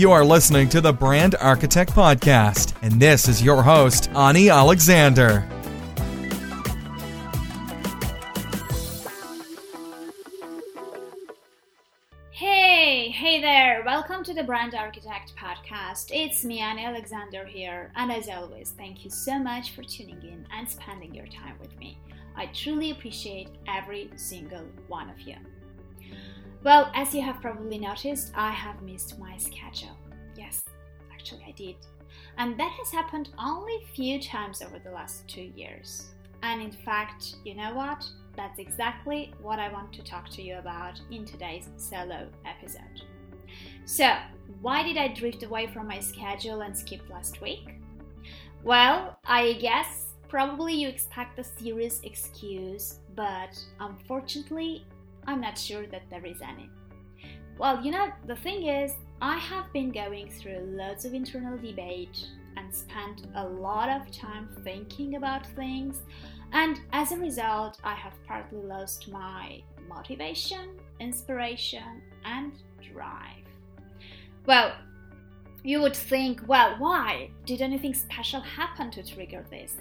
You are listening to the Brand Architect Podcast, and this is your host, Ani Alexander. Hey, hey there! Welcome to the Brand Architect Podcast. It's me, Ani Alexander here, and as always, thank you so much for tuning in and spending your time with me. I truly appreciate every single one of you. Well, as you have probably noticed, I have missed my schedule. Yes, actually, I did. And that has happened only a few times over the last two years. And in fact, you know what? That's exactly what I want to talk to you about in today's solo episode. So, why did I drift away from my schedule and skip last week? Well, I guess probably you expect a serious excuse, but unfortunately, I'm not sure that there is any. Well, you know, the thing is, I have been going through loads of internal debate and spent a lot of time thinking about things, and as a result, I have partly lost my motivation, inspiration, and drive. Well, you would think, well, why? Did anything special happen to trigger this?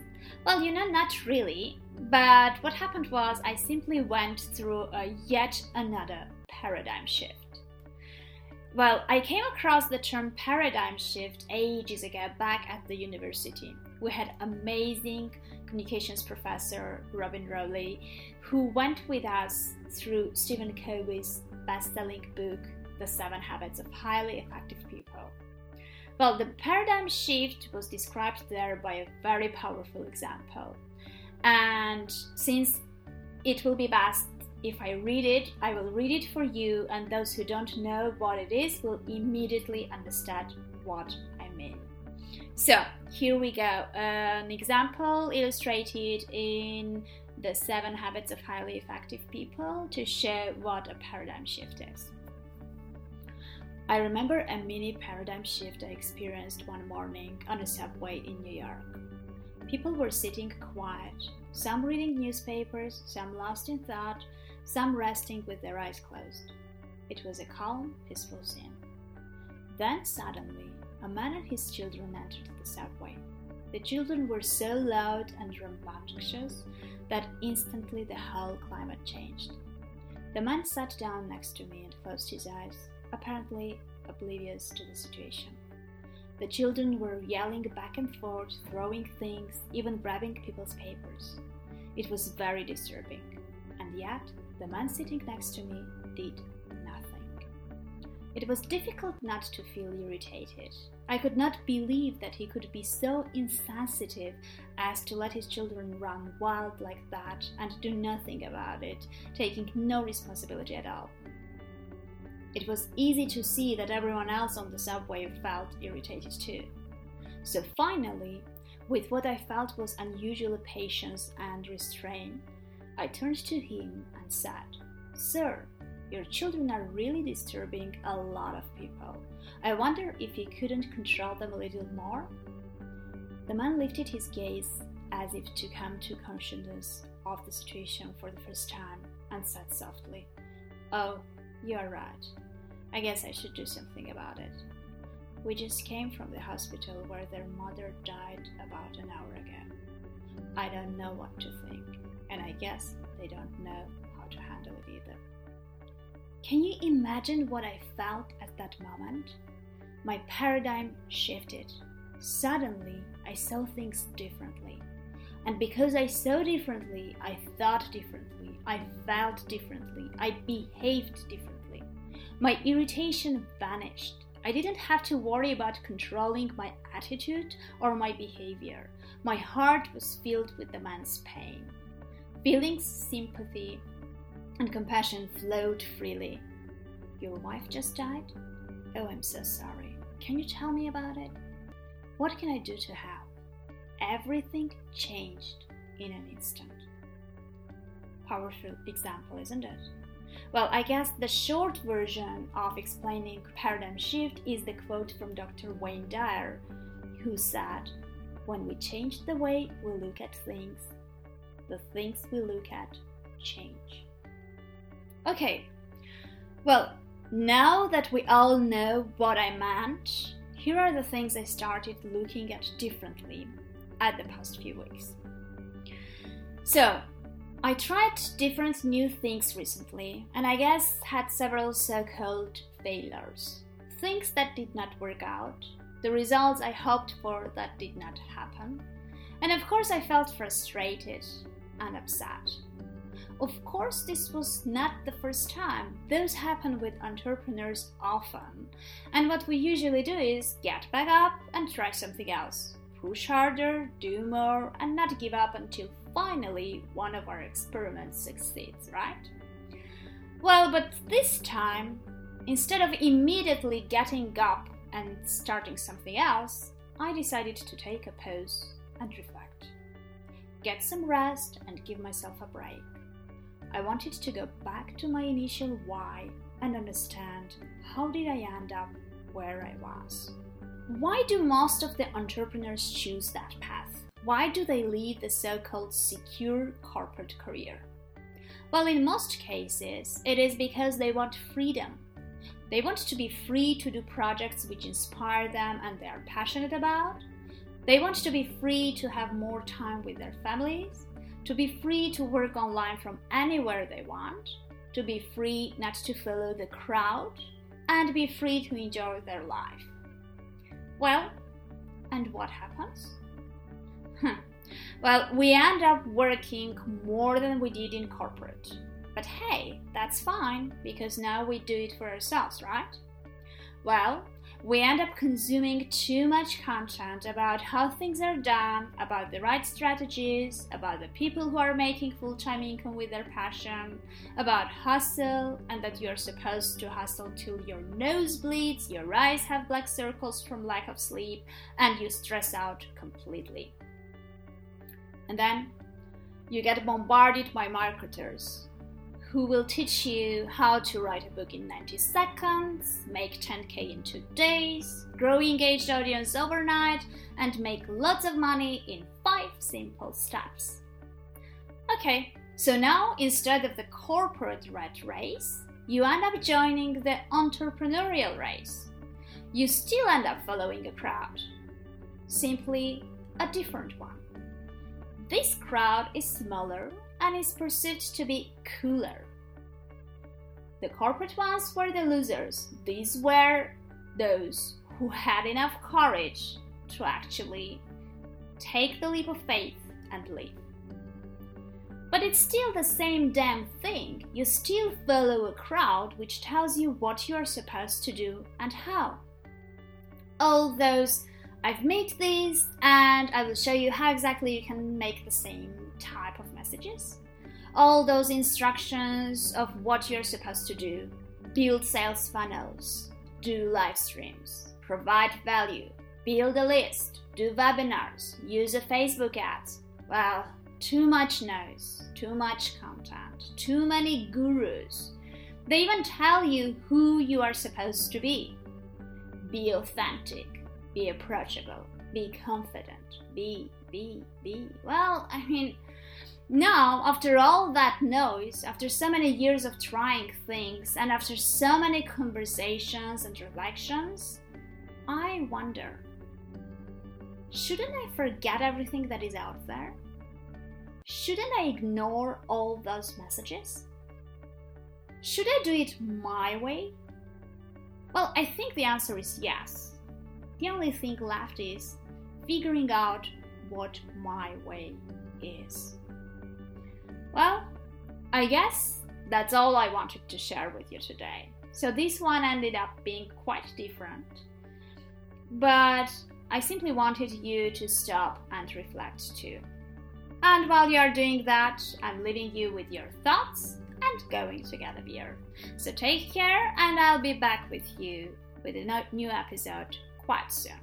Well, you know, not really. But what happened was I simply went through a yet another paradigm shift. Well, I came across the term paradigm shift ages ago back at the university. We had amazing communications professor Robin Rowley who went with us through Stephen Covey's best-selling book The 7 Habits of Highly Effective People. Well, the paradigm shift was described there by a very powerful example. And since it will be best if I read it, I will read it for you, and those who don't know what it is will immediately understand what I mean. So, here we go. An example illustrated in the seven habits of highly effective people to show what a paradigm shift is. I remember a mini paradigm shift I experienced one morning on a subway in New York. People were sitting quiet, some reading newspapers, some lost in thought, some resting with their eyes closed. It was a calm, peaceful scene. Then suddenly, a man and his children entered the subway. The children were so loud and rambunctious that instantly the whole climate changed. The man sat down next to me and closed his eyes apparently oblivious to the situation. The children were yelling back and forth, throwing things, even grabbing people's papers. It was very disturbing, and yet the man sitting next to me did nothing. It was difficult not to feel irritated. I could not believe that he could be so insensitive as to let his children run wild like that and do nothing about it, taking no responsibility at all. It was easy to see that everyone else on the subway felt irritated too. So finally, with what I felt was unusual patience and restraint, I turned to him and said, Sir, your children are really disturbing a lot of people. I wonder if you couldn't control them a little more? The man lifted his gaze as if to come to consciousness of the situation for the first time and said softly, Oh, you are right. I guess I should do something about it. We just came from the hospital where their mother died about an hour ago. I don't know what to think, and I guess they don't know how to handle it either. Can you imagine what I felt at that moment? My paradigm shifted. Suddenly, I saw things differently. And because I saw differently, I thought differently, I felt differently, I behaved differently. My irritation vanished. I didn't have to worry about controlling my attitude or my behavior. My heart was filled with the man's pain. Feelings, sympathy, and compassion flowed freely. Your wife just died? Oh, I'm so sorry. Can you tell me about it? What can I do to help? Everything changed in an instant. Powerful example, isn't it? Well, I guess the short version of explaining paradigm shift is the quote from Dr. Wayne Dyer, who said, When we change the way we look at things, the things we look at change. Okay, well, now that we all know what I meant, here are the things I started looking at differently at the past few weeks. So, I tried different new things recently, and I guess had several so called failures. Things that did not work out, the results I hoped for that did not happen, and of course I felt frustrated and upset. Of course, this was not the first time. Those happen with entrepreneurs often. And what we usually do is get back up and try something else. Push harder, do more, and not give up until finally one of our experiments succeeds, right? Well, but this time, instead of immediately getting up and starting something else, I decided to take a pause and reflect. Get some rest and give myself a break. I wanted to go back to my initial why and understand how did I end up where I was. Why do most of the entrepreneurs choose that path? Why do they leave the so called secure corporate career? Well, in most cases, it is because they want freedom. They want to be free to do projects which inspire them and they are passionate about. They want to be free to have more time with their families to be free to work online from anywhere they want, to be free not to follow the crowd, and be free to enjoy their life. Well, and what happens? well, we end up working more than we did in corporate. But hey, that's fine because now we do it for ourselves, right? Well, we end up consuming too much content about how things are done, about the right strategies, about the people who are making full time income with their passion, about hustle, and that you are supposed to hustle till your nose bleeds, your eyes have black circles from lack of sleep, and you stress out completely. And then you get bombarded by marketers who will teach you how to write a book in 90 seconds, make 10k in two days, grow engaged audience overnight, and make lots of money in five simple steps. Okay, so now instead of the corporate rat race, you end up joining the entrepreneurial race. You still end up following a crowd, simply a different one. This crowd is smaller and is perceived to be cooler. The corporate ones were the losers. These were those who had enough courage to actually take the leap of faith and leave. But it's still the same damn thing. You still follow a crowd which tells you what you are supposed to do and how. All those I've made these and I will show you how exactly you can make the same type of messages. All those instructions of what you're supposed to do. Build sales funnels, do live streams, provide value, build a list, do webinars, use a Facebook ads. Well, too much noise, too much content, too many gurus. They even tell you who you are supposed to be. Be authentic, be approachable, be confident, be, be, be. Well, I mean, now, after all that noise, after so many years of trying things, and after so many conversations and reflections, I wonder shouldn't I forget everything that is out there? Shouldn't I ignore all those messages? Should I do it my way? Well, I think the answer is yes. The only thing left is figuring out what my way is. Well, I guess that's all I wanted to share with you today. So this one ended up being quite different. But I simply wanted you to stop and reflect too. And while you are doing that, I'm leaving you with your thoughts and going to a beer. So take care, and I'll be back with you with a new episode quite soon.